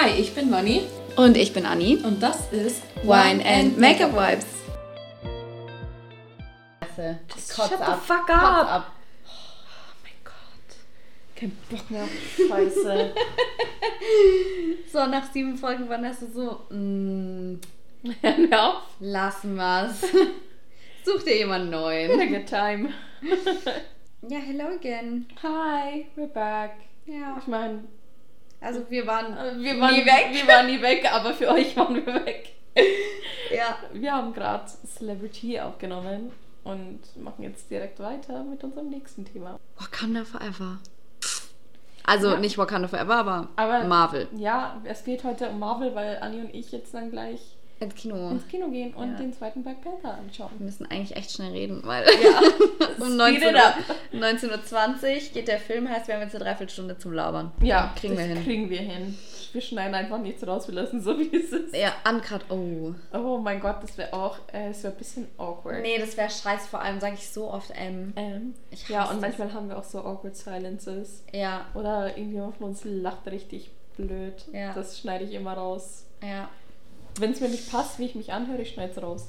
Hi, ich bin Moni Und ich bin Anni. und das ist Wine and Make-up Vibes. Just shut the fuck up. Oh mein Gott. Kein Bock mehr auf Scheiße. So, nach sieben Folgen war das so, mm, Hör auf. lassen wir's. Such dir jemand neuen. Had a good time. Ja, hello again. Hi, we're back. Ja, Ich meine, also wir waren, wir waren nie weg. Wir waren nie weg, aber für euch waren wir weg. Ja, Wir haben gerade Celebrity aufgenommen und machen jetzt direkt weiter mit unserem nächsten Thema. Wakanda Forever. Also Ja. nicht Wakanda Forever, aber, Aber Marvel. Ja, es geht heute um Marvel, weil Anni und ich jetzt dann gleich Ins Kino. ins Kino gehen und Ja. den zweiten Black Panther anschauen. Wir müssen eigentlich echt schnell reden, weil Ja, um speed 19 it up. Uhr, 19.20 Uhr geht der Film, heißt wir haben jetzt eine Dreiviertelstunde zum Labern. Ja, kriegen wir das hin. kriegen wir hin. Wir schneiden einfach nichts raus, wir lassen so wie es ist. Ja, Uncut, oh. Oh mein Gott, das wäre auch, äh, es wäre ein bisschen awkward. Nee, das wäre scheiße, vor allem sage ich so oft ähm, Ähm, Ich ja, und das. manchmal haben wir auch so awkward silences. Ja, Oder irgendjemand von uns lacht richtig blöd. Ja. Das schneide ich immer raus. ja. Wenn es mir nicht passt, wie ich mich anhöre, ich schneide es raus.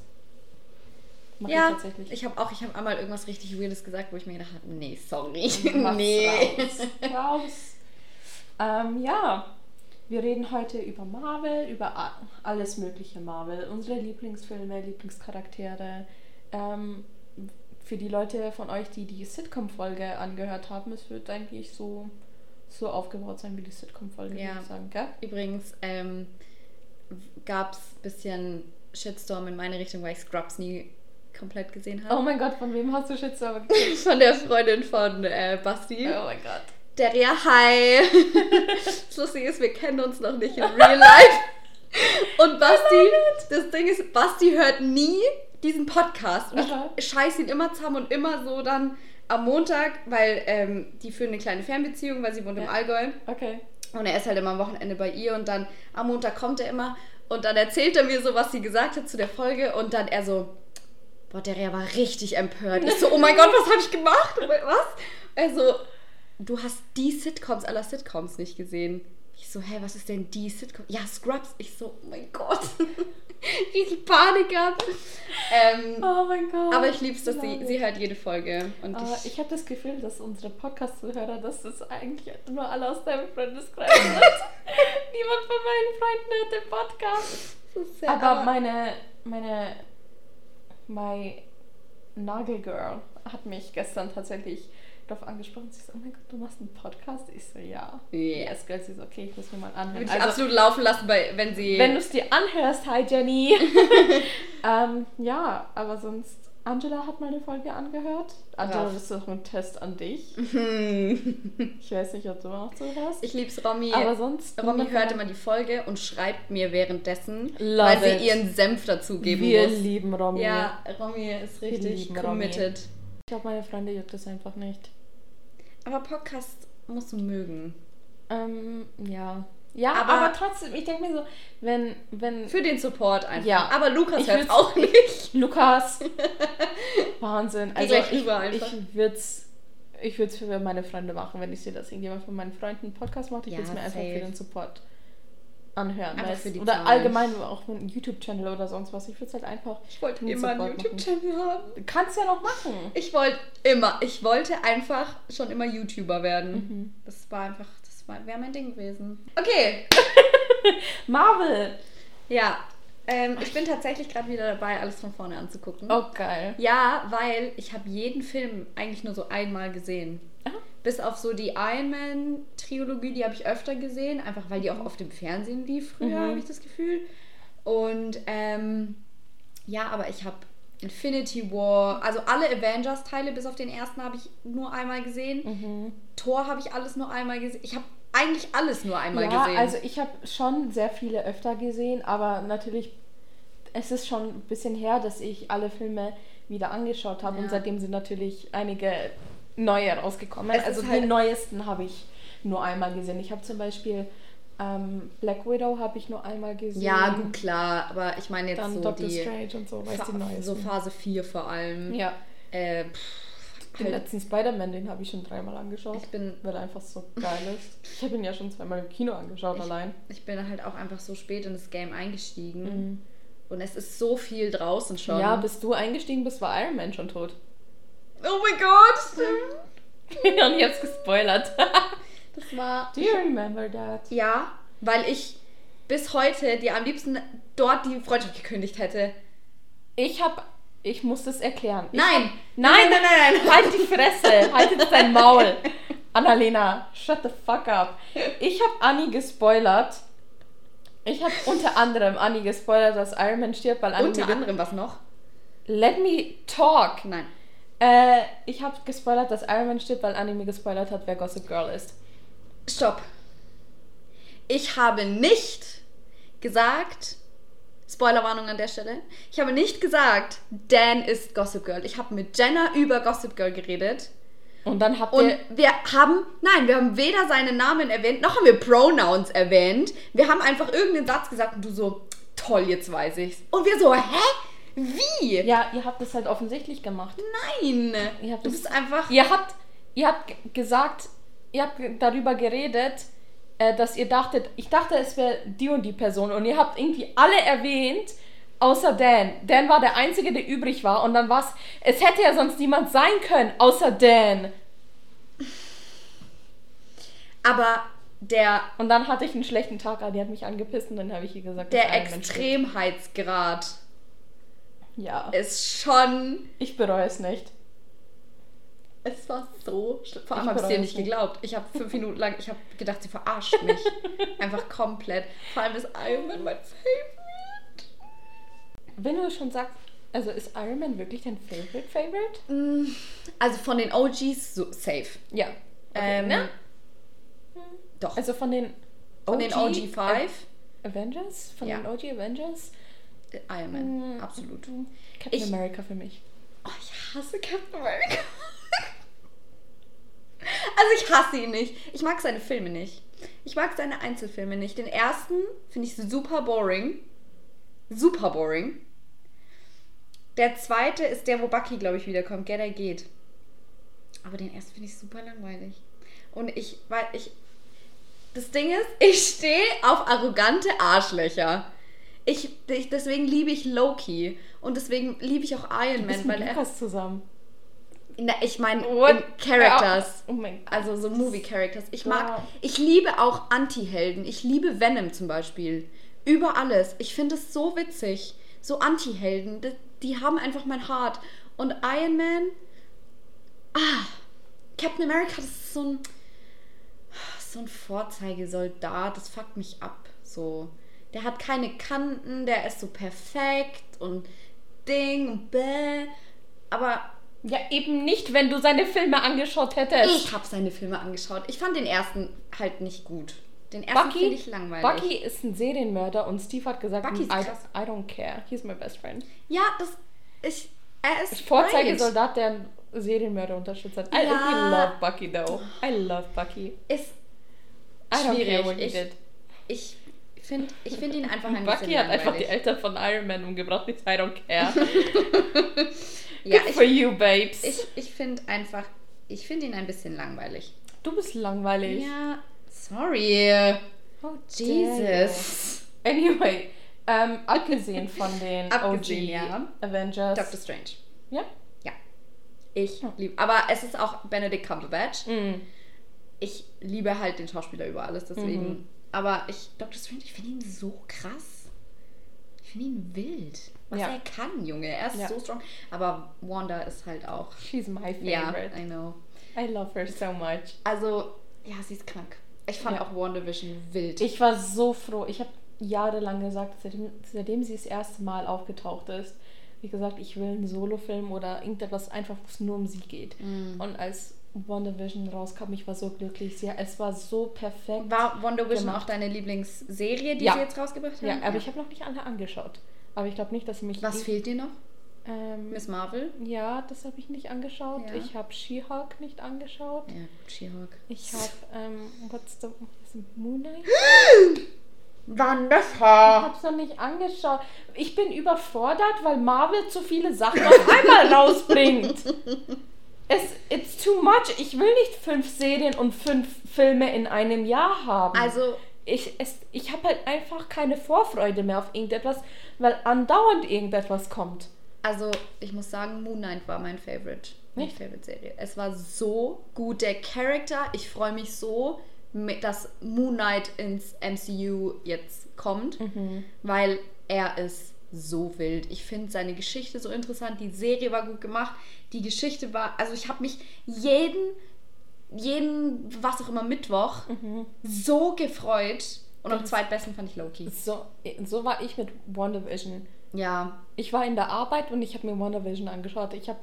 Mach ja, ich tatsächlich. ich habe auch, ich habe einmal irgendwas richtig Weirdes gesagt, wo ich mir gedacht habe, nee, sorry. Nee. Raus. raus. Ähm, ja, wir reden heute über Marvel, über alles mögliche Marvel. Unsere Lieblingsfilme, Lieblingscharaktere. Ähm, für die Leute von euch, die die Sitcom-Folge angehört haben, es wird eigentlich so, so aufgebaut sein wie die Sitcom-Folge, Ja. würde ich sagen, gell? Übrigens ähm, gab es ein bisschen Shitstorm in meine Richtung, weil ich Scrubs nie komplett gesehen Oh habe. mein Gott, von wem hast du Shitstorm gekriegt? Von der Freundin von äh, Basti. oh mein Gott. Der ja, hi. das Lustige ist, wir kennen uns noch nicht in real life. Und Basti, das Ding ist, Basti hört nie diesen Podcast. Und Aha. ich scheiß ihn immer zusammen und immer so dann am Montag, weil ähm, die führen eine kleine Fernbeziehung, weil sie wohnt im Ja. Allgäu. Okay. Und er ist halt immer am Wochenende bei ihr und dann am Montag kommt er immer und dann erzählt er mir so, was sie gesagt hat zu der Folge und dann er so, boah, der Rea war richtig empört. Ich so, oh mein Gott, was habe ich gemacht? Was? Er so, du hast die Sitcoms aller Sitcoms nicht gesehen. Ich so, hä, was ist denn die Sitcom? Ja, Scrubs. Ich so, oh mein Gott. Richtig Panik gehabt. Ähm, Oh mein Gott. aber ich lieb's, dass sie, sie hört jede Folge. Und Aber ich, ich habe das Gefühl, dass unsere Podcast-Zuhörer, dass das eigentlich nur alle aus deinem Freundeskreis sind. Niemand von meinen Freunden hört den Podcast. sehr- Aber meine, meine, my Nagelgirl hat mich gestern tatsächlich darauf angesprochen. Sie so, oh mein Gott, du machst einen Podcast? Ich so, ja. Yes, girl. Sie so, okay, ich muss mir mal anhören. würde ich Also, absolut laufen lassen, bei, wenn sie... wenn du es dir anhörst, hi Jenny. ähm, ja, aber sonst, Angela hat mal eine Folge angehört. Angela, Brav. das ist doch ein Test an dich. Hm. Ich weiß nicht, ob du noch zuhörst. Ich lieb's, Romy. aber sonst. Romy hört immer die Folge und schreibt mir währenddessen, Love weil sie it. ihren Senf dazugeben Wir muss. lieben Romy. Ja, Romy ist Wir richtig lieben Romy. committed. Ich glaube, meine Freunde juckt das einfach nicht. Aber Podcast musst du mögen. Ähm, ja. Ja, Aber- aber, trotzdem, ich denke mir so, wenn, wenn Für den Support einfach. Ja. Aber Lukas hört auch nicht. Lukas, Wahnsinn. Also gleich ich, rüber einfach. ich würde es ich würd's für meine Freunde machen, wenn ich sehe, dass irgendjemand von meinen Freunden einen Podcast macht. Ich Ja, würde es mir einfach safe. für den Support anhören. Oder Zahlen. allgemein auch mit einem YouTube-Channel oder sonst was. Ich würde es halt einfach. Ich wollte immer einen Support machen. YouTube-Channel haben. Du kannst ja noch machen. Ich wollte immer, ich wollte einfach schon immer YouTuber werden. Mhm. Das war einfach, das war- wäre mein Ding gewesen. Okay, Marvel! ja. Ähm, ich bin tatsächlich gerade wieder dabei, alles von vorne anzugucken. Oh, geil. Ja, weil ich habe jeden Film eigentlich nur so einmal gesehen. Bis auf so die Iron Man Trilogie, die habe ich öfter gesehen, einfach weil die auch auf dem Fernsehen lief früher, Mhm. habe ich das Gefühl. Und ähm, ja, aber ich habe Infinity War, also alle Avengers Teile bis auf den ersten habe ich nur einmal gesehen. Mhm. Thor habe ich alles nur einmal gesehen. Ich habe eigentlich alles nur einmal ja, gesehen. also ich habe schon sehr viele öfter gesehen, aber natürlich, es ist schon ein bisschen her, dass ich alle Filme wieder angeschaut habe Ja. und seitdem sind natürlich einige neue rausgekommen. Es also ist die halt- neuesten habe ich nur einmal gesehen. Ich habe zum Beispiel ähm, Black Widow habe ich nur einmal gesehen. ja, gut, klar, aber ich meine jetzt Dann so Doctor die Strange und so, weißt du, die neuesten. so Phase 4 vor allem. ja. Äh, pff, Den halt, letzten Spider-Man, den habe ich schon dreimal angeschaut. ich bin weil er einfach so geil ist. Ich habe ihn ja schon zweimal im Kino angeschaut allein. ich bin halt auch einfach so spät in das Game eingestiegen Mhm. und es ist so viel draußen schon. Ja, bis du eingestiegen bist, war Iron Man schon tot. Oh mein Gott, stimmt. Und jetzt gespoilert. Das war Do you remember that? ja, weil ich bis heute dir am liebsten dort die Freundschaft gekündigt hätte. Ich habe, ich muss das erklären. Ich Nein. hab, nein, Nein, nein, nein. Halt die Fresse, halt jetzt dein Maul. Annalena, shut the fuck up. Ich habe Anni gespoilert. Ich habe unter anderem Anni gespoilert, dass Iron Man stirbt, weil Anni Unter anderem was noch? Let me talk. Nein. Äh, ich habe gespoilert, dass Iron Man stirbt, weil Anni mir gespoilert hat, wer Gossip Girl ist. Stopp. Ich habe nicht gesagt, Spoilerwarnung an der Stelle, ich habe nicht gesagt, Dan ist Gossip Girl. Ich habe mit Jenna über Gossip Girl geredet. Und dann habt Und ihr wir haben, nein, wir haben weder seinen Namen erwähnt, noch haben wir Pronouns erwähnt. Wir haben einfach irgendeinen Satz gesagt und du so, toll, jetzt weiß ich's. Und wir so, hä? Wie? Ja, ihr habt es halt offensichtlich gemacht. Nein. Ihr habt du es- bist einfach. Ihr habt, ihr habt gesagt, ihr habt darüber geredet, äh, dass ihr dachtet, ich dachte, es wäre die und die Person und ihr habt irgendwie alle erwähnt, außer Dan. Dan war der Einzige, der übrig war und dann war es, es hätte ja sonst niemand sein können, außer Dan. Aber der, Und dann hatte ich einen schlechten Tag, ah, die hat mich angepisst und dann habe ich ihr gesagt, der. Extremheitsgrad Ja, ist schon. ich bereue es nicht. Es war so schlimm. Vor allem Ich habe ich bereue dir es nicht geglaubt. Ich habe fünf Minuten lang, ich habe gedacht, sie verarscht mich. Einfach komplett. Vor allem ist Iron Man mein Favorite. Wenn du schon sagst, also ist Iron Man wirklich dein Favorite Favorite? Mm, Also von den OGs so safe. Ja. Okay, Ähm, ne? Doch. Also von den von den OG OG5 Avengers? Von Ja. den OG Avengers? Iron Man. Mm. Absolut. Captain Ich- America für mich. Oh, ich hasse Captain America. also ich hasse ihn nicht. Ich mag seine Filme nicht. Ich mag seine Einzelfilme nicht. Den ersten finde ich super boring. Super boring. Der zweite ist der, wo Bucky, glaube ich, wiederkommt. Get er geht. Aber den ersten finde ich super langweilig. Und ich, weil ich. Das Ding ist, ich stehe auf arrogante Arschlöcher. Ich, ich, deswegen liebe ich Loki. Und deswegen liebe ich auch Iron Man, weil er. Zusammen. Na, ich meine? Characters. Oh mein Gott. Also so Movie Characters. Ich mag, Wow. ich liebe auch Anti-Helden. Ich liebe Venom zum Beispiel. Über alles. Ich finde es so witzig. So Anti-Helden. Die, die haben einfach mein Heart. Und Iron Man. Ah. Captain America, das ist so ein. So ein Vorzeigesoldat. Das fuckt mich ab. So. Der hat keine Kanten. Der ist so perfekt. Und Ding und bäh. Aber Ja, eben nicht, wenn du seine Filme angeschaut hättest. ich habe seine Filme angeschaut. Ich fand den ersten halt nicht gut. Den ersten finde ich langweilig. Bucky ist ein Serienmörder und Steve hat gesagt, Bucky ist I. I don't care. He's my best friend. Ja, das ich er ist Vorzeigesoldat, der einen Serienmörder unterstützt hat. I Ja. love Bucky though. I love Bucky. Ist I don't Schwierig. care what he Ich- did. ich finde ich find ihn einfach ein Bucky bisschen hat einfach die. Eltern von Iron Man umgebracht mit I don't care. ja, Good for ich you, babes. ich, ich finde einfach ich finde ihn ein bisschen langweilig. du bist langweilig. Ja, sorry. Oh, Jesus. Anyway, ähm, abgesehen von den Abgesehen, OG ja. Avengers. Doctor Strange. Ja? Ja. Ich liebe aber es ist auch Benedict Cumberbatch. Mhm. ich liebe halt den Schauspieler über alles, deswegen. Mhm. Aber ich, Dr. Strange, ich finde ihn so krass. Ich finde ihn wild. Was Ja. er kann, Junge. Er ist Ja. so strong. Aber Wanda ist halt auch. She's my Ja, favorite. I know. I love her so much. Also, ja, sie ist krank. Ich fand Ja. auch WandaVision wild. Ich war so froh. Ich habe jahrelang gesagt, seitdem, seitdem sie das erste Mal aufgetaucht ist, wie gesagt, ich will einen Solofilm oder irgendetwas einfach, wo es nur um sie geht. Mhm. Und als WandaVision rauskam, ich war so glücklich. Sie, es war so perfekt. War WandaVision gemacht. auch deine Lieblingsserie, die Ja. sie jetzt rausgebracht haben? ja, aber ich habe noch nicht alle angeschaut. Aber ich glaube nicht, dass sie mich. Was fehlt dir noch? Ähm, Miss Marvel? ja, das habe ich nicht angeschaut. Ja. Ich habe She-Hulk nicht angeschaut. Ja, She-Hulk. Ich habe, ähm, what's the, what's the Moon Knight? Ich Wonderful! hab's noch nicht angeschaut. Ich bin überfordert, weil Marvel zu viele Sachen auf einmal rausbringt. es it's too much. Ich will nicht fünf Serien und fünf Filme in einem Jahr haben. Also, ich, es, ich habe halt einfach keine Vorfreude mehr auf irgendetwas, weil andauernd irgendetwas kommt. also ich muss sagen, Moon Knight war mein Favorite. Meine Echt? Favorite-Serie. Es war so gut. Der Charakter, ich freue mich so, dass Moon Knight ins MCU jetzt kommt, weil er ist so wild. Ich finde seine Geschichte so interessant. Die Serie war gut gemacht. Die Geschichte war, also ich habe mich jeden, jeden, was auch immer, Mittwoch so gefreut. Und am zweitbesten fand ich Loki. So, so war ich mit WandaVision. Ja, Ich war in der Arbeit und ich habe mir WandaVision angeschaut. Ich habe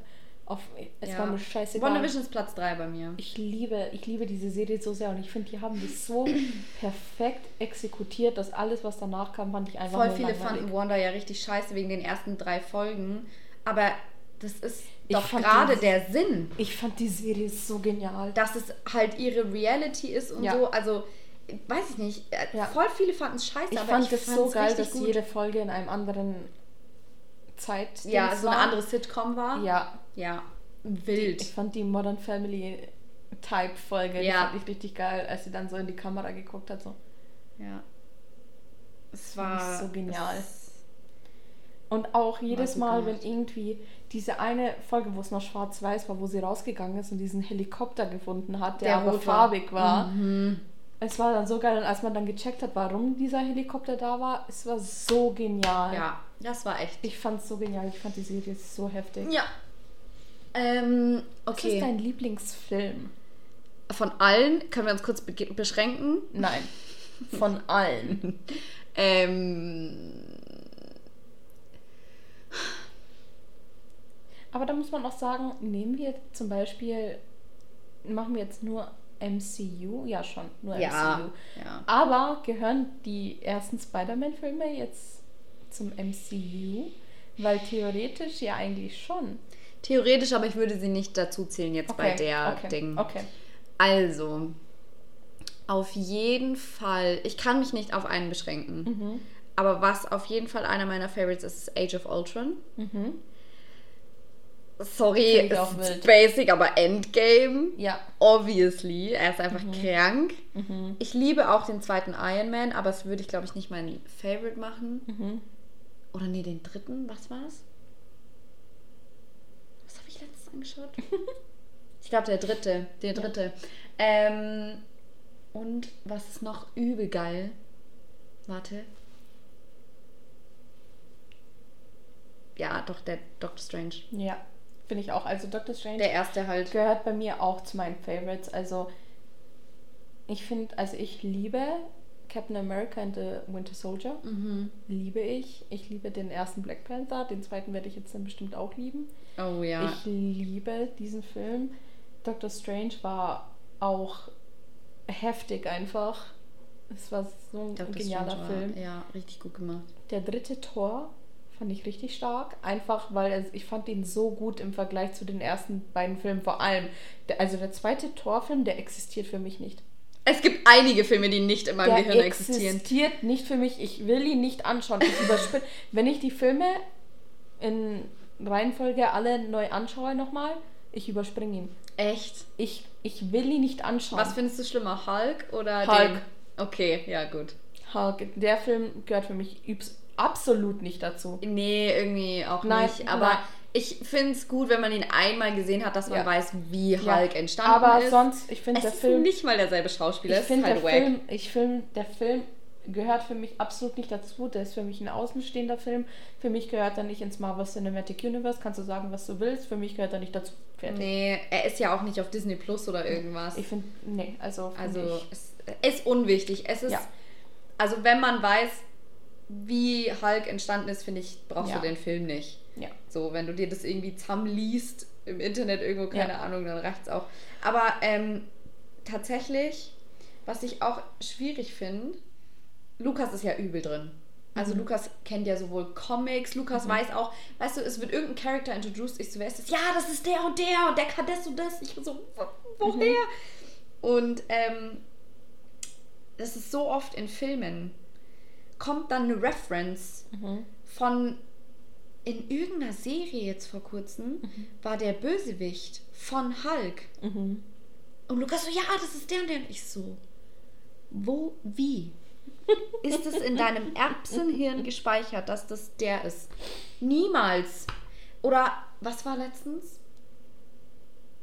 auf. Es ja. war mir scheißegal. WandaVision ist Platz 3 bei mir. Ich liebe, ich liebe diese Serie so sehr und ich finde, die haben das so perfekt exekutiert, dass alles, was danach kam, fand ich einfach Voll viele langweilig. fanden Wanda ja richtig scheiße wegen den ersten drei Folgen. Aber das ist Ich doch fand gerade der Sinn, Ich fand die Serie so genial. dass es halt ihre Reality ist und Ja. so. Also, weiß ich nicht. äh, Ja. Voll viele fanden es scheiße, Ich aber fand ich es fand's so geil, dass gut. jede Folge in einem anderen Zeit ja, so eine war. andere Sitcom war. Ja, Ja. ich Wild. fand die Modern Family Type Folge, die Ja. fand ich richtig geil, als sie dann so in die Kamera geguckt hat. So. Ja. Es ich war so genial. Und auch jedes Mal, gemacht. wenn irgendwie diese eine Folge, wo es noch schwarz-weiß war, wo sie rausgegangen ist und diesen Helikopter gefunden hat, der, Der aber farbig war. Mhm. Es war dann so geil und als man dann gecheckt hat, warum dieser Helikopter da war, es war so genial. Ja, das war echt. Ich fand es so genial, ich fand die Serie so heftig. Ja. Ähm, Was ist okay. dein Lieblingsfilm? Von allen können wir uns kurz beschränken. Nein. Von allen. Ähm, Aber da muss man auch sagen, nehmen wir zum Beispiel, machen wir jetzt nur MCU? Ja, schon, nur ja, MCU. ja. Aber gehören die ersten Spider-Man-Filme jetzt zum MCU? Weil theoretisch ja eigentlich schon. Theoretisch, aber ich würde sie nicht dazu zählen jetzt bei der okay, Ding. Okay. Also, auf jeden Fall, ich kann mich nicht auf einen beschränken. Mhm. Aber was auf jeden Fall einer meiner Favorites ist, ist Age of Ultron. Mhm. Sorry, ist basic, aber Endgame. Ja. Obviously, er ist einfach krank. Mhm. Ich liebe auch den zweiten Iron Man, aber das würde ich, glaube ich, nicht mein Favorite machen. Mhm. Oder nee, den dritten, was war's? Was habe ich letztens angeschaut? ich glaube, der dritte. Der Ja. dritte. Ähm, und was ist noch übel geil? Warte. Ja, doch, der Doctor Strange. Ja. Finde ich auch. Also Doctor Strange Der erste halt. gehört bei mir auch zu meinen Favorites. Also ich finde, also ich liebe Captain America and the Winter Soldier. Mhm. Liebe ich. Ich liebe den ersten Black Panther. Den zweiten werde ich jetzt dann bestimmt auch lieben. Oh ja. Ich liebe diesen Film. Doctor Strange war auch heftig einfach. Es war so ein Doctor genialer Strange Film. War, ja, richtig gut gemacht. Der dritte Tor fand ich richtig stark. Einfach, weil er, ich fand ihn so gut im Vergleich zu den ersten beiden Filmen. Vor allem, der, also der zweite Torfilm, der existiert für mich nicht. Es gibt einige Filme, die nicht in meinem Der Gehirn existieren. existiert nicht für mich. Ich will ihn nicht anschauen. Ich überspinne. Wenn ich die Filme in Reihenfolge alle neu anschaue nochmal, ich überspringe ihn. Echt? Ich, ich will ihn nicht anschauen. Was findest du schlimmer, Hulk oder Hulk. den? Okay, ja gut. Hulk, der Film gehört für mich übs- absolut nicht dazu. Nee, irgendwie auch Nein, nicht. Aber nein. ich finde es gut, wenn man ihn einmal gesehen hat, dass man Ja. weiß, wie Ja. Hulk entstanden Aber ist. sonst, ich finde der ist Film. nicht mal derselbe Schauspieler. ich ist finde halt der wack. Film, ich der Film gehört für mich absolut nicht dazu. Der ist für mich ein außenstehender Film. Für mich gehört er nicht ins Marvel Cinematic Universe. Kannst du sagen, was du willst. Für mich gehört er nicht dazu. Fertig. Nee, er ist ja auch nicht auf Disney Plus oder irgendwas. Ich finde, nee, also. also, es ist unwichtig. Es ist. Ja. Also, wenn man weiß, wie Hulk entstanden ist, finde ich, brauchst Ja. du den Film nicht. ja. So, wenn du dir das irgendwie zusammenliest im Internet irgendwo, keine Ja. Ahnung, dann reicht's auch. Aber ähm, tatsächlich, was ich auch schwierig finde, Lukas ist ja übel drin. Also Mhm. Lukas kennt ja sowohl Comics, Lukas weiß auch, weißt du, es wird irgendein Charakter introduced, ich so, wer ist das? Ja, das ist der und der und der kann das und das. Ich so, wo- woher? Mhm. Und ähm, das ist so oft in Filmen, kommt dann eine Reference Mhm. von in irgendeiner Serie jetzt vor kurzem Mhm. war der Bösewicht von Hulk. Und Lukas so, ja, das ist der und der. Und ich so, wo, wie? Ist es in deinem Erbsenhirn gespeichert, dass das der ist? Niemals. Oder was war letztens?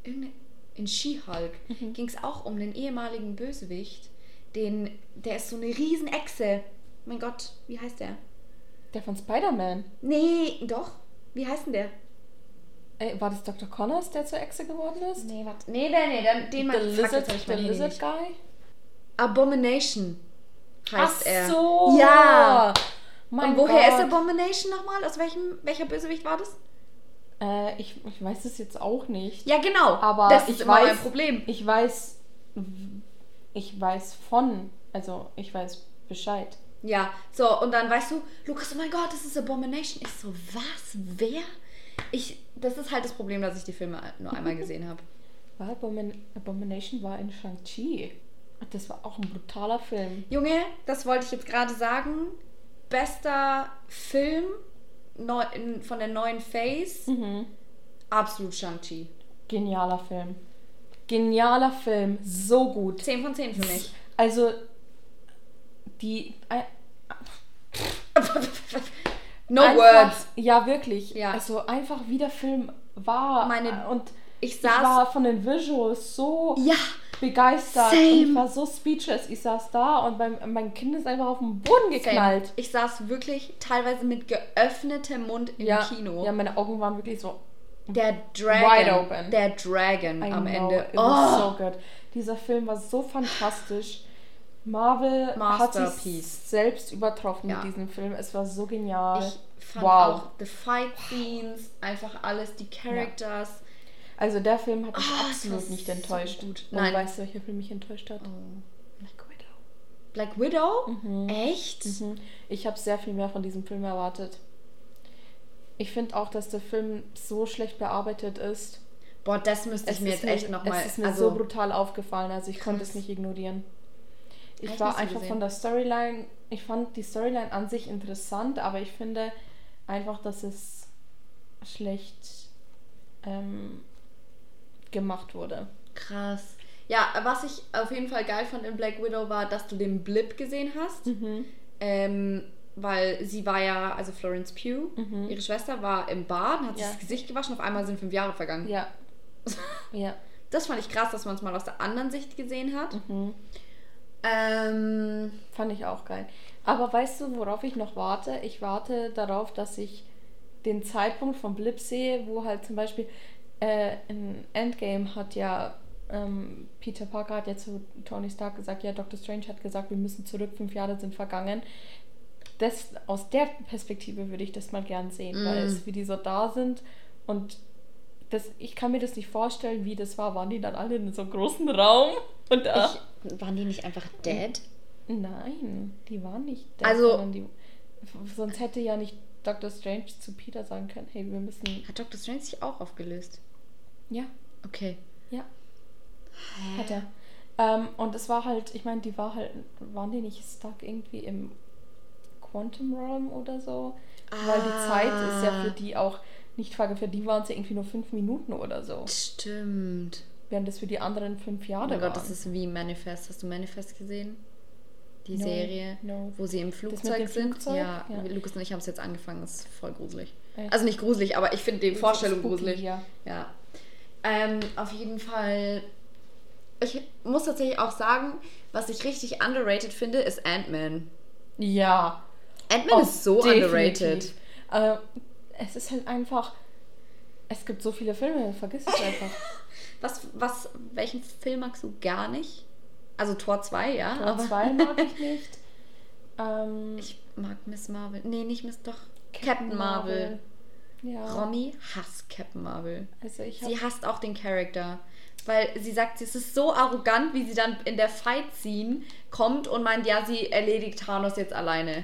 Irgende- In She-Hulk Mhm. ging es auch um den ehemaligen Bösewicht. Den, der ist so eine Riesenechse. Mein Gott, wie heißt der? Der von Spider-Man. Nee, doch. Wie heißt denn der? Ey, war das Dr. Connors, der zur Echse geworden ist? Nee, warte. Nee, nee, nee, den, den The fuck, Lizard, ich the mein Handy Lizard nicht. Guy? Abomination heißt Ach er. so. Ja. Mein Und woher ist Gott. Abomination nochmal? Aus welchem, welcher Bösewicht war das? Äh, ich, ich weiß es jetzt auch nicht. Ja, genau. Aber das ich ist immer weiß, mein Problem. Ich weiß, ich weiß von, also ich weiß Bescheid. Ja, so, und dann weißt du, Lukas, oh mein Gott, das ist Abomination. Ich so, was? Wer? Ich, das ist halt das Problem, dass ich die Filme nur einmal gesehen habe. War Abomin Abomination war in Shang-Chi. Das war auch ein brutaler Film. Junge, das wollte ich jetzt gerade sagen. Bester Film neu, von der neuen Phase. Mhm. Absolut Shang-Chi. Genialer Film. Genialer Film. So gut. 10 von 10 für mich. Also, die. äh, no einfach, words. Ja, wirklich. Ja. Also, einfach wie der Film war. Meine- und Ich ich saß. war von den Visuals so ja, begeistert. Same. Und ich war so speechless. Ich saß da und mein, mein Kind ist einfach auf den Boden geknallt. same. Ich saß wirklich teilweise mit geöffnetem Mund im Ja, Kino. ja, meine Augen waren wirklich so. Der Dragon. Wide open. Der Dragon I am know, Ende. It was Oh, so good. Dieser Film war so fantastisch. Marvel hat Masterpiece. sich selbst übertroffen Ja. mit diesem Film. Es war so genial. ich fand wow. auch the fight scenes, einfach alles, die Characters. Also der Film hat mich es absolut nicht so enttäuscht. gut. Und Nein. weißt du, welcher Film mich enttäuscht hat? Oh. Black Widow. Black Widow? Echt? Mhm. Ich habe sehr viel mehr von diesem Film erwartet. Ich finde auch, dass der Film so schlecht bearbeitet ist. Boah, das müsste ich Es mir jetzt echt nochmal. Es ist mir also, so brutal aufgefallen, also ich konnte Krass. es nicht ignorieren. Ich war einfach gesehen. von der Storyline, ich fand die Storyline an sich interessant, aber ich finde einfach, dass es schlecht ähm, gemacht wurde. Krass. Ja, was ich auf jeden Fall geil fand in Black Widow war, dass du den Blip gesehen hast. Mhm. Ähm, weil sie war ja, also Florence Pugh, ihre Schwester, war im Bad und hat sich Mhm. Ja. das Gesicht gewaschen. Auf einmal sind fünf Jahre vergangen. Ja. ja. Das fand ich krass, dass man es mal aus der anderen Sicht gesehen hat. Mhm. Ähm, Fand ich auch geil. Aber weißt du, worauf ich noch warte? Ich warte darauf, dass ich den Zeitpunkt vom Blip sehe, wo halt zum Beispiel äh, in Endgame hat ja ähm, Peter Parker hat ja zu Tony Stark gesagt, ja, Doctor Strange hat gesagt, wir müssen zurück, fünf Jahre sind vergangen. Das, aus der Perspektive würde ich das mal gern sehen, weil Mm. es, wie die so da sind und das, ich kann mir das nicht vorstellen, wie das war. Waren die dann alle in so einem großen Raum? Und da, ich, waren die nicht einfach dead? Nein, die waren nicht dead, Also- sondern die, sonst hätte ja nicht Dr. Strange zu Peter sagen können, hey, wir müssen. Hat Doctor Strange sich auch aufgelöst? Ja, Okay. ja, hat er. Ähm, und es war halt, ich meine, die war halt, waren die nicht stuck irgendwie im Quantum Realm oder so? Weil die Zeit ist ja für die auch nicht Frage, für die waren es ja irgendwie nur fünf Minuten oder so. Stimmt. Während das für die anderen fünf Jahre Oh Gott, waren. das ist wie Manifest. Hast du Manifest gesehen? Die No, Serie, no. wo sie im Flugzeug sind. Flugzeug? Ja, Ja. Lukas und ich haben es jetzt angefangen. Das ist voll gruselig. Echt? Also nicht gruselig, aber ich finde die Vorstellung Spooky, gruselig. Ja. Ja. Ähm, auf jeden Fall. Ich muss tatsächlich auch sagen, was ich richtig underrated finde, ist Ant-Man. ja. Ant-Man Oh, ist so definitiv. underrated. Äh, es ist halt einfach. Es gibt so viele Filme, vergiss es einfach. Was, was, welchen Film magst du gar nicht? Also Tor 2, ja. Tor aber 2 mag ich nicht. Ähm, Ich mag Miss Marvel. Nee, nicht Miss, doch. Captain, Marvel. Ja. Romy hasst Captain Marvel. Also ich Sie hasst auch den Charakter. Weil sie sagt, es ist so arrogant, wie sie dann in der Fight-Scene kommt und meint, ja, sie erledigt Thanos jetzt alleine.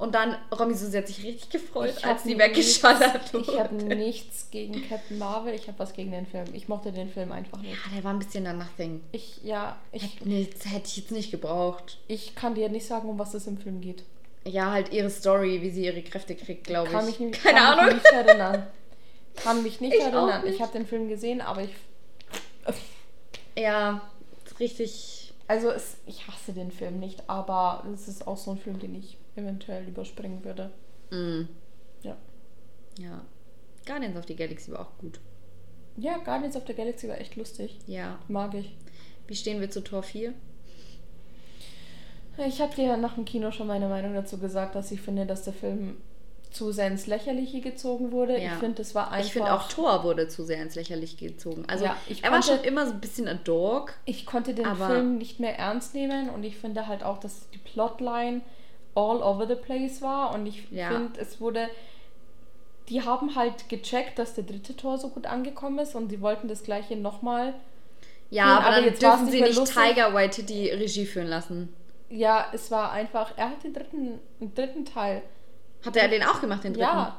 Und dann, Romy so, sie hat sich richtig gefreut, Ich als sie nichts- weggeschallert ich habe wurde. nichts gegen Captain Marvel, ich habe was gegen den Film. Ich mochte den Film einfach nicht. Ja, der war ein bisschen a nothing. Ich, ja, ich, das hätte ich jetzt nicht gebraucht. ich kann dir nicht sagen, um was es im Film geht. Ja, halt ihre Story, wie sie ihre Kräfte kriegt, glaube ich. Kann mich nämlich Keine kann Ahnung. Mich nicht erinnern. Kann mich nicht Ich erinnern. nicht. Ich habe den Film gesehen, aber ich. Ja, richtig. Also es, ich hasse den Film nicht, aber es ist auch so ein Film, den ich eventuell überspringen würde. Mm. Ja. Ja. Guardians of the Galaxy war auch gut. Ja, Guardians of the Galaxy war echt lustig. Ja. Mag ich. Wie stehen wir zu Tor 4? Ich habe dir nach dem Kino schon meine Meinung dazu gesagt, dass ich finde, dass der Film zu sehr ins Lächerliche gezogen wurde. Ja. Ich finde, das war einfach. Ich finde auch Thor wurde zu sehr ins Lächerliche gezogen. Also Ja, ich er war konnte- schon immer so ein bisschen a dog. Ich konnte den Film nicht mehr ernst nehmen und ich finde halt auch, dass die Plotline all over the place war und ich Ja. finde, es wurde. Die haben halt gecheckt, dass der dritte Tor so gut angekommen ist und die wollten das gleiche nochmal. Ja, aber, aber dann jetzt dürfen nicht sie nicht lustig. Tiger Waititi Regie führen lassen. Ja, es war einfach. Er hat den dritten, den dritten Teil. Hat er den auch gemacht, den dritten? Ja,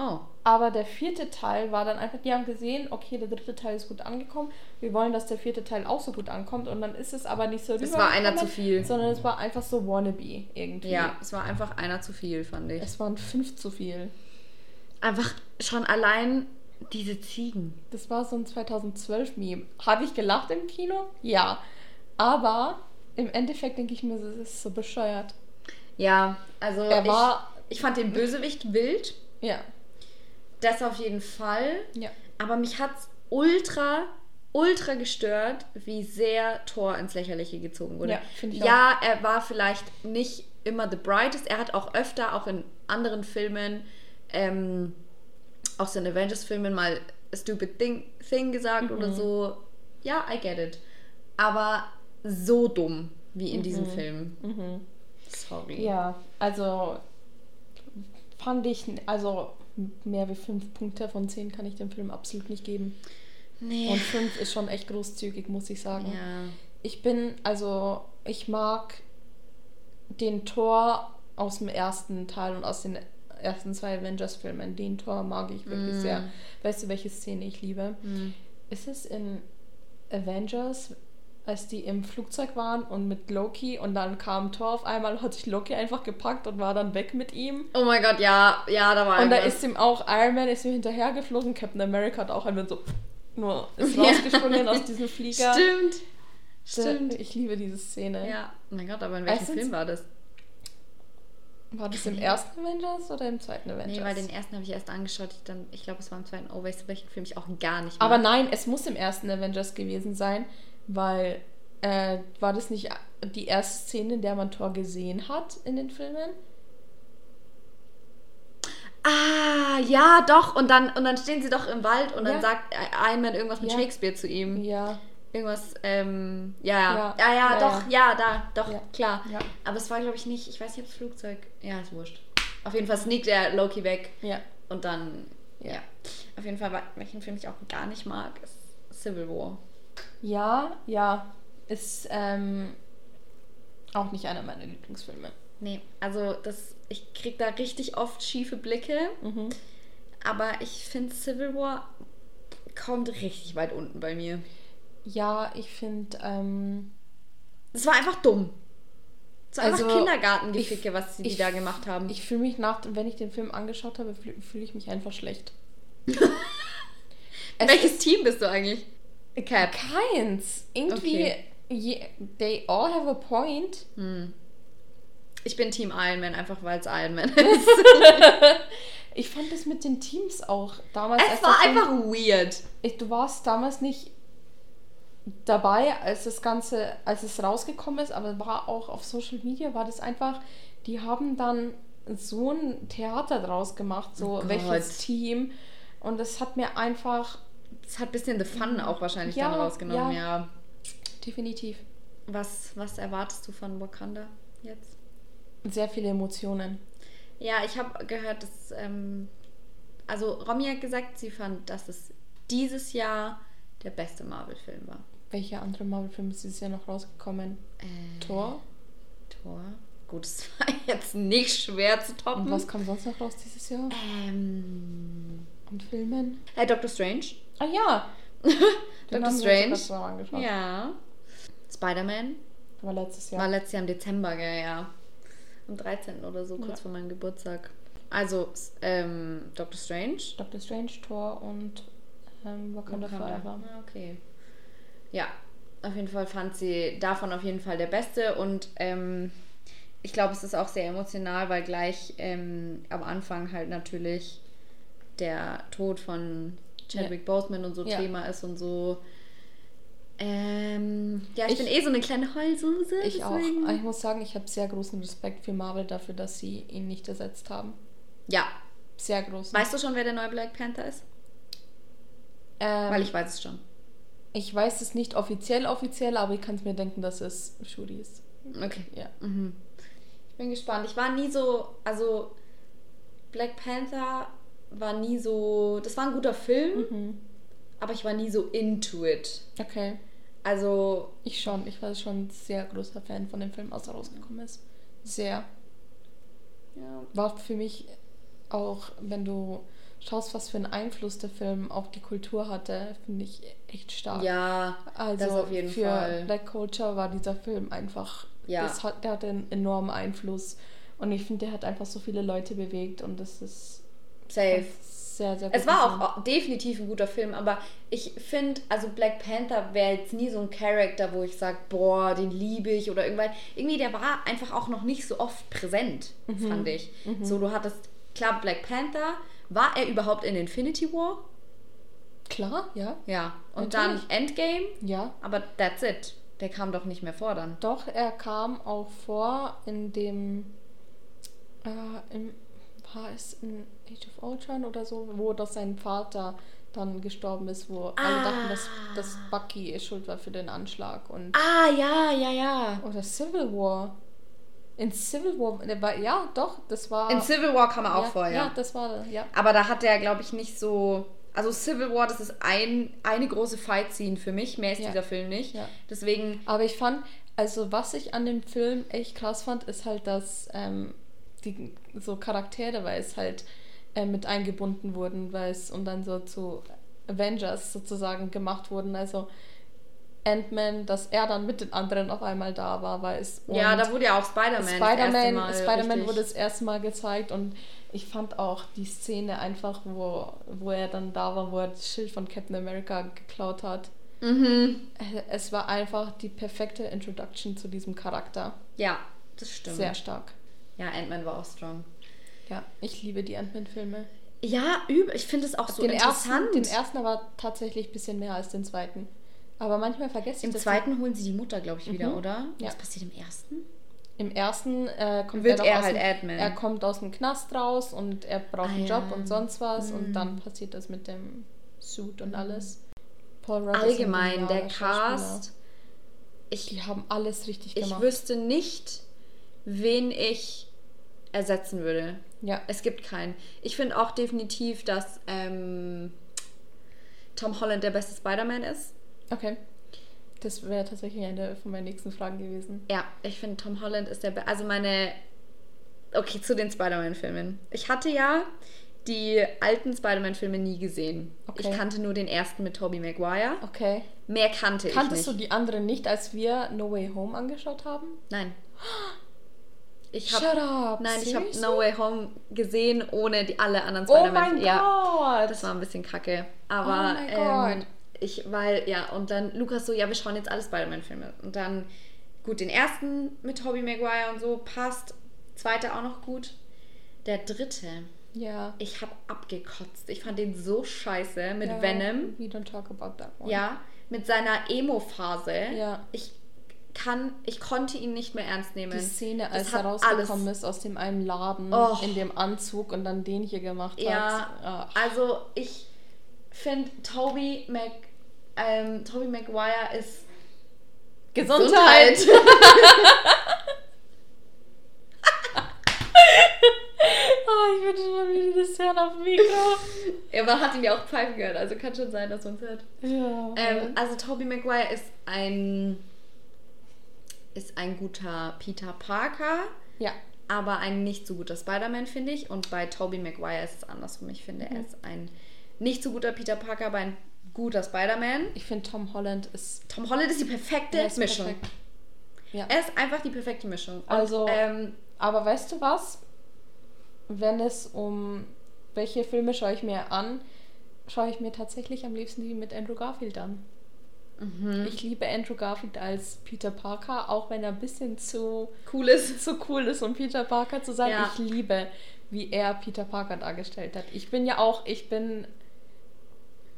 Oh. Aber der vierte Teil war dann einfach, die haben gesehen, okay, der dritte Teil ist gut angekommen. Wir wollen, dass der vierte Teil auch so gut ankommt und dann ist es aber nicht so Es war einer zu viel. Sondern es war einfach so wannabe irgendwie. Ja, es war einfach einer zu viel, fand ich. Es waren fünf zu viel. Einfach schon allein diese Ziegen. Das war so ein 2012-Meme. Habe ich gelacht im Kino? Ja. Aber im Endeffekt denke ich mir, das ist so bescheuert. Ja, also Er war- ich, ich fand den Bösewicht wild. Ja. Das auf jeden Fall. Ja. Aber mich hat's ultra, ultra gestört, wie sehr Thor ins Lächerliche gezogen wurde. Ja, ich ja er war vielleicht nicht immer the brightest. Er hat auch öfter, auch in anderen Filmen, ähm, auch so in Avengers-Filmen mal a stupid thing, thing gesagt Mhm. oder so. Ja, I get it. Aber so dumm wie in diesem Film. Sorry. Mhm. Ja, also fand ich, also mehr wie fünf Punkte von zehn kann ich dem Film absolut nicht geben. Nee. Und fünf ist schon echt großzügig, muss ich sagen. ja. Ich bin, also ich mag den Tor aus dem ersten Teil und aus den ersten zwei Avengers-Filmen. Den Tor mag ich wirklich Mm. sehr. Weißt du, welche Szene ich liebe? Ist es in Avengers, als die im Flugzeug waren und mit Loki und dann kam Thor auf einmal und hat sich Loki einfach gepackt und war dann weg mit ihm. Oh mein Gott, ja, ja, da war Und da ist ihm auch Iron Man ist ihm hinterhergeflogen. Captain America hat auch einmal so nur ist Ja. rausgesprungen aus diesem Flieger. Stimmt. Da- Stimmt. Ich liebe diese Szene. Ja. Oh mein Gott, aber in welchem Erstens- Film war das? War das im ersten Avengers oder im zweiten Avengers? Nee, weil den ersten habe ich erst angeschaut. Ich, dann, ich glaube, es war im zweiten. Oh, weißt du, welchen Film ich auch gar nicht Aber mag? nein, es muss im ersten Avengers gewesen sein, weil äh, war das nicht die erste Szene, in der man Thor gesehen hat in den Filmen? Ah, ja, doch. Und dann, und dann stehen sie doch im Wald und dann Ja. sagt Iron Man irgendwas mit Ja. Shakespeare zu ihm. Ja. Irgendwas, ähm, ja, ja. Ja. Ja, doch, ja, da, doch, klar. Aber es war, glaube ich, nicht, ich weiß nicht, ob es Flugzeug. Ja, ist wurscht. Auf jeden Fall sneakt er Loki weg Ja. und dann. Ja. Auf jeden Fall, welchen Film ich auch gar nicht mag, ist Civil War. Ja, ja. Ist ähm, auch nicht einer meiner Lieblingsfilme. Nee, also das, ich krieg da richtig oft schiefe Blicke, Mhm. aber ich finde Civil War kommt richtig weit unten bei mir. Ja, ich finde, ähm, Das war einfach dumm. Es war einfach Also, Kindergartengeficke, was sie die ich- da gemacht haben. ich fühle mich nach, wenn ich den Film angeschaut habe, fühle fühl ich mich einfach schlecht. Es Welches Team bist du eigentlich? Cap. Keins. Irgendwie, Okay. je, they all have a point. Ich bin Team Iron Man, einfach weil es Iron Man ist. Ich fand das mit den Teams auch damals. es war der Film- einfach weird. Ich, du warst damals nicht dabei, als das Ganze, als es rausgekommen ist, aber war auch auf Social Media, war das einfach, die haben dann so ein Theater draus gemacht, so Oh welches. Team. Und das hat mir einfach Es hat ein bisschen the fun auch wahrscheinlich Ja, dann rausgenommen, ja. ja. definitiv Was, was erwartest du von Wakanda jetzt? sehr viele Emotionen. Ja, ich habe gehört, dass. Ähm, also, Romy hat gesagt, sie fand, dass es dieses Jahr der beste Marvel-Film war. Welche andere Marvel-Filme ist dieses Jahr noch rausgekommen? Äh, Thor? Tor. Gut, es war jetzt nicht schwer zu toppen. Und was kam sonst noch raus dieses Jahr? Ähm. An Filmen? Äh, Doctor Strange. Ah ja! Doctor uns Strange. sogar zusammen angeschaut. Ja. Spider-Man. War letztes Jahr. War letztes Jahr im Dezember, gell, ja. Am 13. oder so, kurz Ja. vor meinem Geburtstag. Also, ähm, Doctor Strange. Doctor Strange, Thor und ähm, Wakanda Forever. Ah, Okay. Ja, auf jeden Fall fand sie davon auf jeden Fall der Beste und ähm, ich glaube, es ist auch sehr emotional, weil gleich ähm, am Anfang halt natürlich der Tod von Chadwick Boseman und so Ja. Thema ist und so. Ähm, ja, ich, Ich- bin eh so eine kleine Heulsuse. Ich auch. deswegen- Aber Ich muss sagen, ich habe sehr großen Respekt für Marvel dafür, dass sie ihn nicht ersetzt haben. Ja. Sehr groß. Weißt du schon, wer der neue Black Panther ist? ähm, Weil ich weiß es schon. ich weiß es nicht offiziell offiziell, aber ich kann es mir denken, dass es Shuri ist. Okay. Ja. Mhm. Ich bin gespannt. Ich war nie so, also Black Panther war nie so, das war ein guter Film, Mhm. aber ich war nie so into it. Okay. Also, Ich schon. Ich war schon ein sehr großer Fan von dem Film, als er rausgekommen ist. Sehr. ja. War für mich auch, wenn du schaust, was für einen Einfluss der Film auf die Kultur hatte, finde ich echt stark. Ja, Also das auf jeden für Fall. Black Culture war dieser Film einfach, Ja. das hat, der hatte einen enormen Einfluss. Und ich finde, der hat einfach so viele Leute bewegt und das ist Safe. sehr, sehr Es guter war Film. auch definitiv ein guter Film, aber ich finde, also Black Panther wäre jetzt nie so ein Charakter, wo ich sage, boah, den liebe ich oder irgendwann. Irgendwie, der war einfach auch noch nicht so oft präsent, Mhm. fand ich. So, du hattest, klar, Black Panther. War er überhaupt in Infinity War? Klar, ja. Ja. Und Natürlich. dann Endgame, Ja. aber that's it. Der kam doch nicht mehr vor dann. Doch, er kam auch vor in dem, äh, im, war es in Age of Ultron oder so, wo doch sein Vater dann gestorben ist, wo alle dachten, dass, dass Bucky schuld war für den Anschlag und Ah, ja, ja, ja. oder Civil War. In Civil War, war, ja, doch, das war. In Civil War kam er auch ja, vor, ja. Ja, das war, ja. Aber da hat er, glaube ich, nicht so. Also Civil War, das ist ein, eine große Fight-Scene für mich. Mehr ist Ja. dieser Film nicht. Ja. Deswegen, Aber ich fand, also was ich an dem Film echt krass fand, ist halt, dass ähm, die so Charaktere, weil es halt äh, mit eingebunden wurden, weil es und dann so zu Avengers sozusagen gemacht wurden. Also Ant-Man, dass er dann mit den anderen auf einmal da war, weil es ja, da wurde ja auch Spider-Man. Spider-Man richtig- wurde das erste Mal gezeigt und ich fand auch die Szene einfach, wo, wo er dann da war, wo er das Schild von Captain America geklaut hat. Mhm. Es war einfach die perfekte Introduction zu diesem Charakter. Ja, das stimmt. Sehr stark. Ja, Ant-Man war auch strong. Ja, ich liebe die Ant-Man-Filme. Ja, übel. Ich finde es auch so den, interessant. ersten, den ersten aber tatsächlich ein bisschen mehr als den zweiten. Aber manchmal vergesse ich Im das. zweiten holen sie die Mutter, glaube ich, wieder, Mhm. oder? Ja. Was passiert im ersten? Im ersten äh, kommt Wird er aus halt Ant-Man. Er kommt aus dem Knast raus und er braucht Ah, einen ja. Job und sonst was. Und Mhm. dann passiert das mit dem Suit und alles. Paul ein Allgemein, der. Cast. Ich, Die haben alles richtig ich gemacht. wüsste nicht, wen ich ersetzen würde. ja, Es gibt keinen. Ich finde auch definitiv, dass ähm, Tom Holland der beste Spider-Man ist. okay. Das wäre tatsächlich eine von meinen nächsten Fragen gewesen. Ja, ich finde Tom Holland ist der Be Also meine. Okay, zu den Spider-Man-Filmen. Ich hatte ja die alten Spider-Man-Filme nie gesehen. Okay. Ich kannte nur den ersten mit Tobey Maguire. Okay. Mehr kannte Kanntest ich du nicht. die anderen nicht, als wir No Way Home angeschaut haben? Nein. Ich Shut habe up! Nein, ich habe? No Way Home gesehen, ohne die alle anderen Oh Spider-Man. mein ja, Gott! das war ein bisschen kacke. Aber Oh mein ähm, Gott. ich, weil, ja, und dann Lukas so, ja, wir schauen jetzt alle Spider-Man-Filme. Und dann, gut, den ersten mit Tobey Maguire und so passt. Zweiter auch noch gut. Der dritte, ja. ich habe abgekotzt. Ich fand den so scheiße mit ja, Venom. We don't talk about that one. Ja, mit seiner Emo-Phase. Ja. Ich kann, ich konnte ihn nicht mehr ernst nehmen. Die Szene, als er rausgekommen ist aus dem einen Laden Och. in dem Anzug und dann den hier gemacht Ja, hat. Ah, also ich finde Toby Mac, ähm, Toby Maguire ist Gesundheit! Ah, ich wünsche mal wieder das Herrn auf dem Mikro. ja, man hat ihn ja auch pfeifen gehört, also kann schon sein, dass man es hört. Ja. Ähm, also Toby Maguire ist ein ist ein guter Peter Parker, ja. aber ein nicht so guter Spider-Man, finde ich. Und bei Toby Maguire ist es andersrum. Ich finde, Mhm. er ist ein nicht so guter Peter Parker, aber ein guter Spider-Man. Ich finde, Tom Holland ist, Tom Holland ist die perfekte er ist Mischung. perfekt. Ja. Er ist einfach die perfekte Mischung. Und, Also- ähm, aber weißt du was? Wenn es um welche Filme schaue ich mir an, schaue ich mir tatsächlich am liebsten die mit Andrew Garfield an. Mhm. Ich liebe Andrew Garfield als Peter Parker, auch wenn er ein bisschen zu Cool ist. zu cool ist, um Peter Parker zu sein. Ja. Ich liebe, wie er Peter Parker dargestellt hat. Ich bin ja auch, ich bin.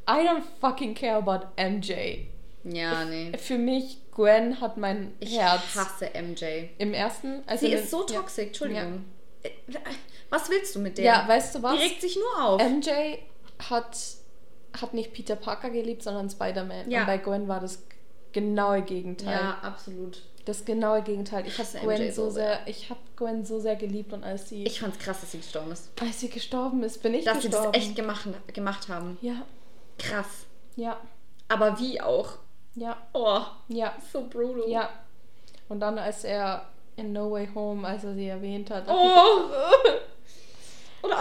I don't fucking care about MJ. Ja, nee. Für mich, Gwen hat mein Ich Herz. hasse MJ. Im ersten. Also Sie ist so ja. toxisch, Entschuldigung. Äh, Was willst du mit der? Ja, weißt du was? Die regt sich nur auf. MJ hat, hat nicht Peter Parker geliebt, sondern Spider-Man. Ja. Und bei Gwen war das genaue Gegenteil. ja, absolut. Das genaue Gegenteil. Ich habe Gwen so sehr, ich habe Gwen so sehr geliebt und als sie, Ich fand's krass, dass sie gestorben ist. als sie gestorben ist, bin ich Dass sie gestorben. das echt gemacht, gemacht haben. Ja, Krass. ja, Aber wie auch? ja, Oh, ja, so brutal. ja. Und dann als er in No Way Home, als er sie erwähnt hat. Oh.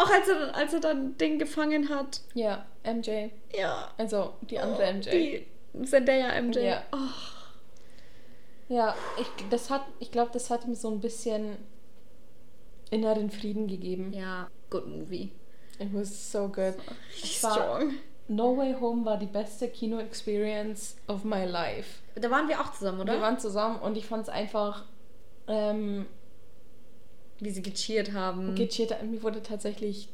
Auch als er, als er dann den gefangen hat. Ja, MJ. Ja. Also die andere Oh, MJ. Die Zendaya MJ. Ja. Oh. Ja, ich, das hat, ich glaube, das hat ihm so ein bisschen inneren Frieden gegeben. Ja, good movie. It was so good. Richtig war- strong. No Way Home war die beste Kino-Experience of my life. Da waren wir auch zusammen, oder? Wir waren zusammen und ich fand es einfach ähm, Wie sie gecheert haben. gechillt. Mir wurde tatsächlich,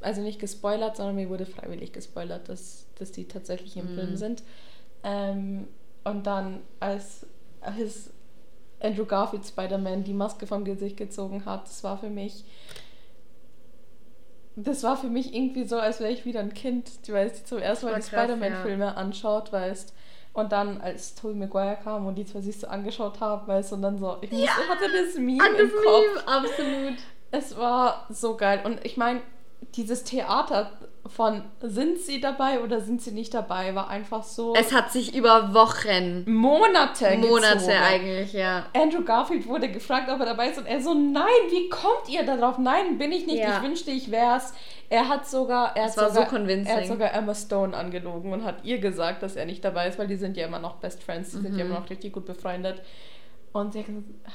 also nicht gespoilert, sondern mir wurde freiwillig gespoilert, dass, dass die tatsächlich im Mhm. Film sind. Ähm, und dann, als, als Andrew Garfield Spider-Man die Maske vom Gesicht gezogen hat, das war für mich. Das war für mich irgendwie so, als wäre ich wieder ein Kind, weißt, die zum ersten Mal die Spider-Man-Filme anschaut, weißt. Und dann, als Tobey Maguire kam und die zwei sich so angeschaut haben, weißt und dann so, ich muss, ich hatte das Meme im Kopf. Meme, absolut. Es war so geil. Und ich meine, dieses Theater von sind sie dabei oder sind sie nicht dabei, war einfach so Es hat sich über Wochen, Monate Monate gezogen. eigentlich, ja. Andrew Garfield wurde gefragt, ob er dabei ist und er so, nein, wie kommt ihr darauf? Nein, bin ich nicht. Ja. Ich wünschte, ich wär's. Er hat sogar, er Das hat war so sogar, convincing. er hat sogar Emma Stone angelogen und hat ihr gesagt, dass er nicht dabei ist, weil die sind ja immer noch Best Friends, die sind ja Mhm. immer noch richtig gut befreundet. Und sie hat,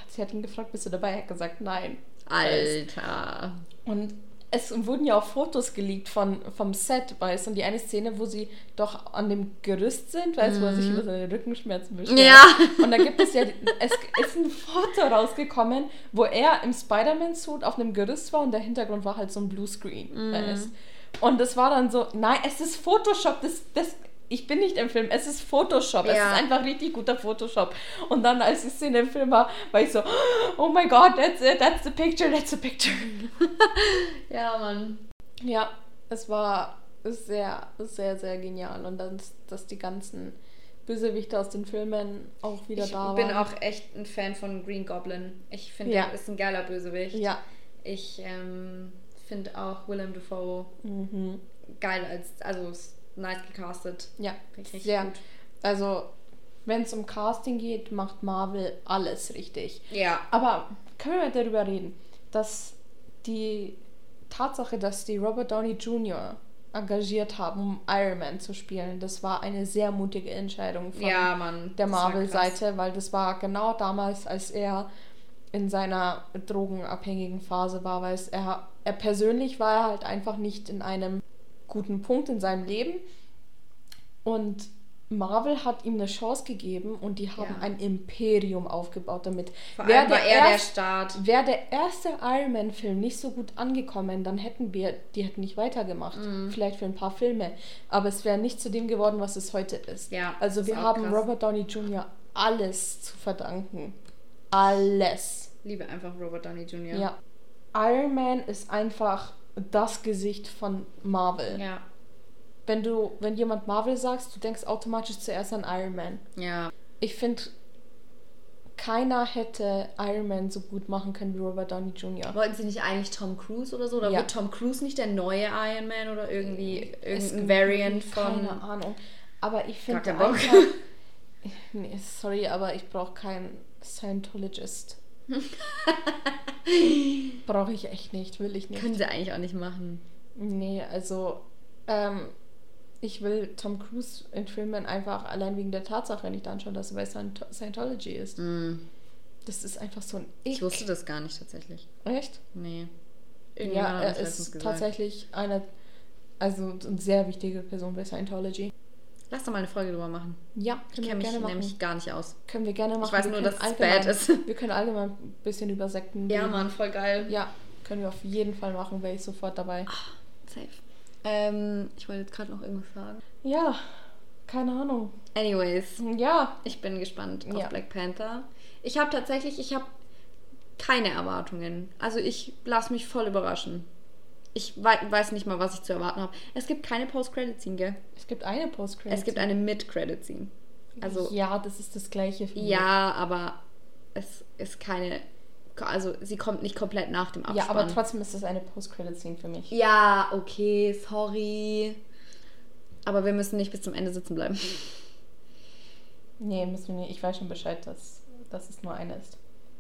sie hat ihn gefragt, bist du dabei? Er hat gesagt, nein. Alter. Und es wurden ja auch Fotos geleakt von, vom Set, weißt du, und die eine Szene, wo sie doch an dem Gerüst sind, weißt du, wo er sich über seine Rückenschmerzen beschwert. Mhm. Ja. Und da gibt es ja, es ist ein Foto rausgekommen, wo er im Spider-Man-Suit auf einem Gerüst war und der Hintergrund war halt so ein Bluescreen. Mhm. Weißt? Und das war dann so, nein, es ist Photoshop, das, das, ich bin nicht im Film, es ist Photoshop, es Ja. ist einfach richtig guter Photoshop. Und dann, als die Szene im Film war, war ich so, oh my god, that's it, that's the picture, that's the picture. Ja, Mann. Ja, es war sehr, sehr, sehr genial. Und dann, dass die ganzen Bösewichte aus den Filmen auch wieder Ich da bin waren. auch echt ein Fan von Green Goblin. Ich finde, Ja. er ist ein geiler Bösewicht. Ja. Ich ähm, finde auch Willem Dafoe Mhm. geil als, also nice gecastet. Ja, Richtig sehr. gut. Also, wenn es um Casting geht, macht Marvel alles richtig. Ja. Aber können wir mal darüber reden, dass die Tatsache, dass die Robert Downey Jr. engagiert haben, um Iron Man zu spielen, das war eine sehr mutige Entscheidung von Ja, Mann. der. Marvel-Seite, weil das war genau damals, als er in seiner drogenabhängigen Phase war, weil es er, er persönlich war er halt einfach nicht in einem guten Punkt in seinem Leben und Marvel hat ihm eine Chance gegeben und die haben Ja. ein Imperium aufgebaut damit. Vor Wär allem war der er der erst- Start. Wäre der erste Iron Man-Film nicht so gut angekommen, dann hätten wir, die hätten nicht weitergemacht. Mhm. Vielleicht für ein paar Filme. Aber es wäre nicht zu dem geworden, was es heute ist. Ja, Also wir haben krass. Robert Downey Jr. alles zu verdanken. Alles. Liebe einfach Robert Downey Jr. Ja. Iron Man ist einfach das Gesicht von Marvel. Ja. Wenn du, wenn jemand Marvel sagst, du denkst automatisch zuerst an Iron Man. Ja. Ich finde, keiner hätte Iron Man so gut machen können wie Robert Downey Jr. Wollten sie nicht eigentlich Tom Cruise oder so? Oder Ja. wird Tom Cruise nicht der neue Iron Man oder irgendwie irgendein Variant von. Keine Ahnung. Aber ich finde. Nee, sorry, aber ich brauche keinen Scientologist. brauche ich echt nicht, will ich nicht. Können sie eigentlich auch nicht machen. Nee, also ähm, ich will Tom Cruise in Filmen einfach allein wegen der Tatsache nicht anschauen, dass er bei Scient- Scientology ist. Mm. Das ist einfach so ein Ich Ick. wusste das gar nicht tatsächlich. Echt? Nee. Irgendjemand Ja, er ist tatsächlich eine, also eine sehr wichtige Person bei Scientology. Lass doch mal eine Folge drüber machen. Ja, Ich können wir kenne mich gerne machen. nämlich gar nicht aus. Können wir gerne machen. weiß Wir nur, dass es bad ist. Wir können allgemein ein bisschen über Sekten reden. voll geil. Ja, können wir auf jeden Fall machen, wäre ich sofort dabei. Safe. Ähm, ich wollte jetzt gerade noch irgendwas sagen. Ja, keine Ahnung. Anyways, Ja, ich bin gespannt auf Ja. Black Panther. Ich habe tatsächlich, ich habe keine Erwartungen. Also ich lasse mich voll überraschen. Ich wei weiß nicht mal, was ich zu erwarten habe. Es gibt keine Post-Credit-Scene, gell? es gibt eine post Es gibt eine Mid-Credit-Scene. Also ja, das ist das gleiche. finde ja, aber es ist keine. Also sie kommt nicht komplett nach dem. Abspann. Ja, aber trotzdem ist das eine Post-Credit-Scene für mich. Ja, okay, sorry. Aber wir müssen nicht bis zum Ende sitzen bleiben. Nee, müssen wir nicht. Ich weiß schon Bescheid, dass, dass es nur eine ist.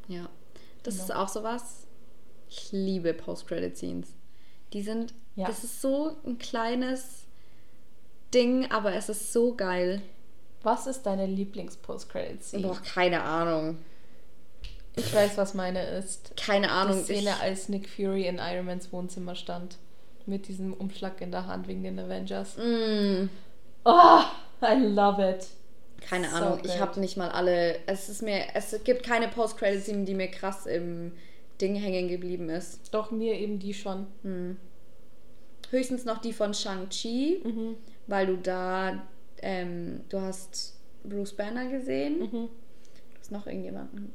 Ja. Das Genau. ist auch sowas. Ich liebe Post-Credit-Scenes. Die sind. Ja. Das ist so ein kleines Ding, aber es ist so geil. Was ist deine Lieblings-Post-Credit-Scene? Boah, keine Ahnung. Ich weiß, was meine ist. Keine Ahnung. Die Szene, ich, als Nick Fury in Iron Mans Wohnzimmer stand. Mit diesem Umschlag in der Hand wegen den Avengers. Mm, Oh, I love it. keine So Ahnung. ich good. habe nicht mal alle. Es ist mir. Es gibt keine Post-Credit-Scene, die mir krass im Ding hängen geblieben ist. Doch mir eben die schon. Hm. Höchstens noch die von Shang-Chi, Mhm. weil du da, ähm, du hast Bruce Banner gesehen. Mhm. Du hast noch irgendjemanden.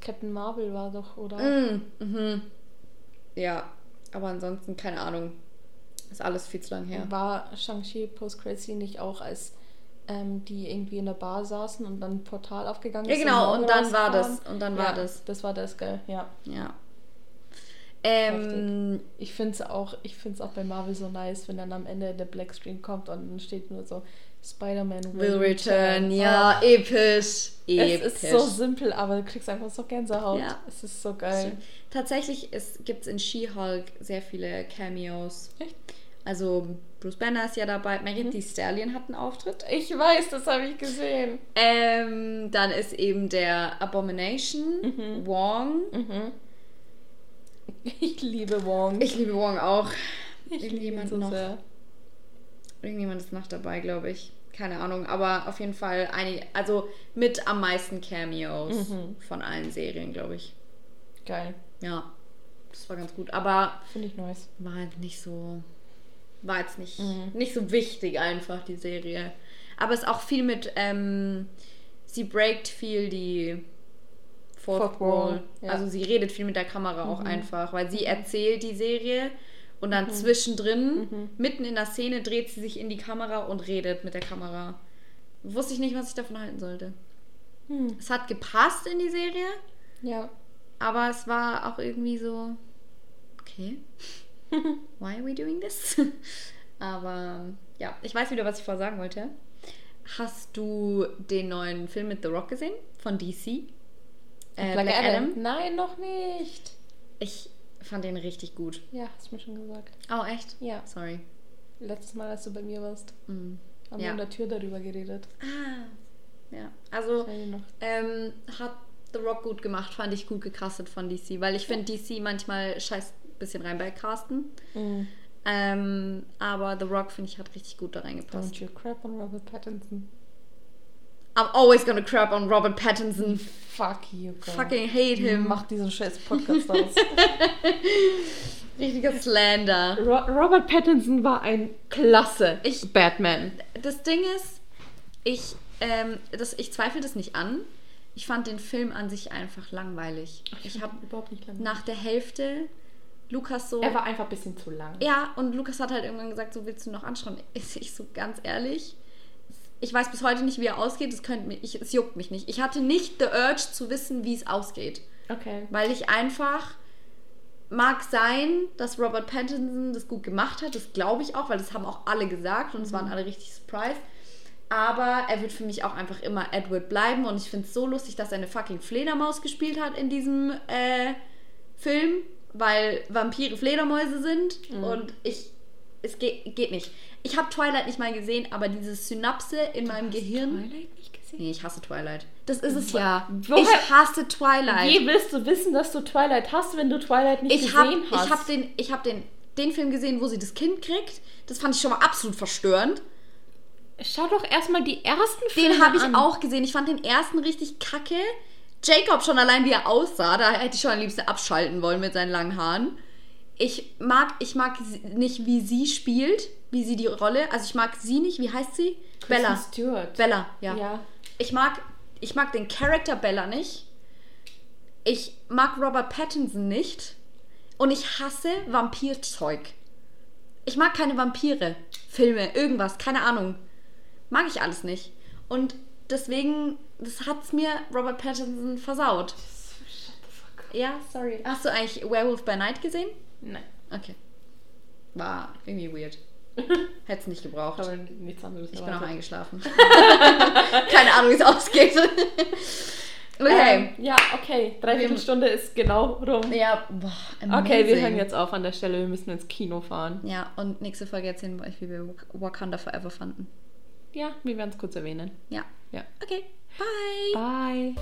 Captain Marvel war doch, oder? Mm, mhm. Ja, aber ansonsten keine Ahnung. Ist alles viel zu lang her. War Shang-Chi Post-Credit-Scene nicht auch, als ähm, die irgendwie in der Bar saßen und dann ein Portal aufgegangen Ja, ist? genau, Maul und dann war das. Und dann ja, war das. Das war das, gell? Ja. Ja. Ähm, Ich finde es auch, ich find's auch bei Marvel so nice, wenn dann am Ende der Black Screen kommt und dann steht nur so Spider-Man will return. Ja, episch. Oh, Episch. es ist so simpel, aber du kriegst einfach so Gänsehaut. Ja. Es ist so geil. Tatsächlich gibt es in She-Hulk sehr viele Cameos. Echt? Also Bruce Banner ist ja dabei. Meredith Mhm. Thee Stallion hat einen Auftritt. Ich weiß, das habe ich gesehen. Ähm, dann ist eben der Abomination, Mhm. Wong. Mhm. Ich liebe Wong. Ich liebe Wong auch. Ich liebe ihn irgendjemand so noch. sehr. Irgendjemand ist noch dabei, glaube ich. Keine Ahnung, aber auf jeden Fall einige, also mit am meisten Cameos Mhm. von allen Serien, glaube ich. Geil. Ja, das war ganz gut. Aber Finde ich nice. war halt nicht so. War jetzt nicht, Mhm. nicht so wichtig einfach, die Serie. Aber es ist auch viel mit, ähm, sie breakt viel die Fourth, Wall. Ja. Also sie redet viel mit der Kamera auch Mhm. einfach, weil sie erzählt die Serie und dann zwischendrin, Mhm. mitten in der Szene, dreht sie sich in die Kamera und redet mit der Kamera. Wusste ich nicht, was ich davon halten sollte. Hm. Es hat gepasst in die Serie, Ja. aber es war auch irgendwie so, okay, why are we doing this? Aber ja, ich weiß wieder, was ich vorher sagen wollte. Hast du den neuen Film mit The Rock gesehen? Von DC? Äh, Black, Adam? Nein, noch nicht. Ich fand den richtig gut. Ja, hast du mir schon gesagt. Oh, echt? Ja. Sorry. Letztes Mal, als du bei mir warst, Mm. haben Ja. wir an der Tür darüber geredet. Ah. Ja, also ähm, hat The Rock gut gemacht, fand ich gut gecastet von DC, weil ich finde DC manchmal scheiß bisschen rein bei Casten. Mm. Ähm, aber The Rock, finde ich, hat richtig gut da reingepasst. Don't you crap on Robert Pattinson. I'm always gonna crap on Robert Pattinson. Fuck you, girl. Fucking hate him. Mach diesen scheiß Podcast aus. Richtiger Slander. Ro Robert Pattinson war ein klasse Ich- Batman. Das Ding ist, ich, ähm, das, ich zweifle das nicht an. Ich fand den Film an sich einfach langweilig. Ich habe überhaupt nicht lange. nach der Hälfte Lukas so. Er war einfach ein bisschen zu lang. Ja, und Lukas hat halt irgendwann gesagt, so willst du noch anschauen. Ich, ich so ganz ehrlich, ich weiß bis heute nicht, wie er ausgeht. Es, könnte mich, ich, es juckt mich nicht. Ich hatte nicht the urge zu wissen, wie es ausgeht. Okay. Weil ich einfach mag sein, dass Robert Pattinson das gut gemacht hat. Das glaube ich auch, weil das haben auch alle gesagt und es waren alle richtig surprised. Aber er wird für mich auch einfach immer Edward bleiben und ich finde es so lustig, dass er eine fucking Fledermaus gespielt hat in diesem äh, Film, weil Vampire Fledermäuse sind und ich es geht, geht nicht. Ich habe Twilight nicht mal gesehen, aber diese Synapse in meinem Gehirn. Twilight nicht gesehen? sehen? Nee, ich hasse Twilight. Das ist es ja. Woher- Ich hasse Twilight. Wie willst du wissen, dass du Twilight hast, wenn du Twilight nicht Ich habe gesehen hast? ich hab den, ich hab den, den Film gesehen, wo sie das Kind kriegt. Das fand ich schon mal absolut verstörend. Schau doch erstmal die ersten Filme Den habe ich an. auch gesehen. Ich fand den ersten richtig kacke. Jacob schon allein, wie er aussah, da hätte ich schon am liebsten abschalten wollen mit seinen langen Haaren. Ich mag, ich mag nicht, wie sie spielt, wie sie die Rolle. Also ich mag sie nicht. Wie heißt sie? Bella. Kristen Stewart. Bella, ja. Ja. Ich mag, ich mag den Charakter Bella nicht. Ich mag Robert Pattinson nicht. Und ich hasse Vampirzeug. Ich mag keine Vampire. Filme, irgendwas, keine Ahnung. Mag ich alles nicht. Und deswegen, das hat's mir Robert Pattinson versaut. Shut the fuck up. Ja, sorry. Hast du eigentlich Werewolf by Night gesehen? Nein. Okay. War irgendwie weird. Hätte es nicht Ich gebraucht. nichts anderes Ich bin auch eingeschlafen. Keine Ahnung, wie es ausgeht. okay. Ähm, ja, okay. Dreiviertelstunde ist genau rum. ja, boah, Okay, wir hören jetzt auf an der Stelle. Wir müssen ins Kino fahren. Ja, und nächste Folge erzählen wir euch, wie wir Wak- Wakanda Forever fanden. Ja, wir werden es kurz erwähnen. Ja. Ja. Okay. Bye. Bye.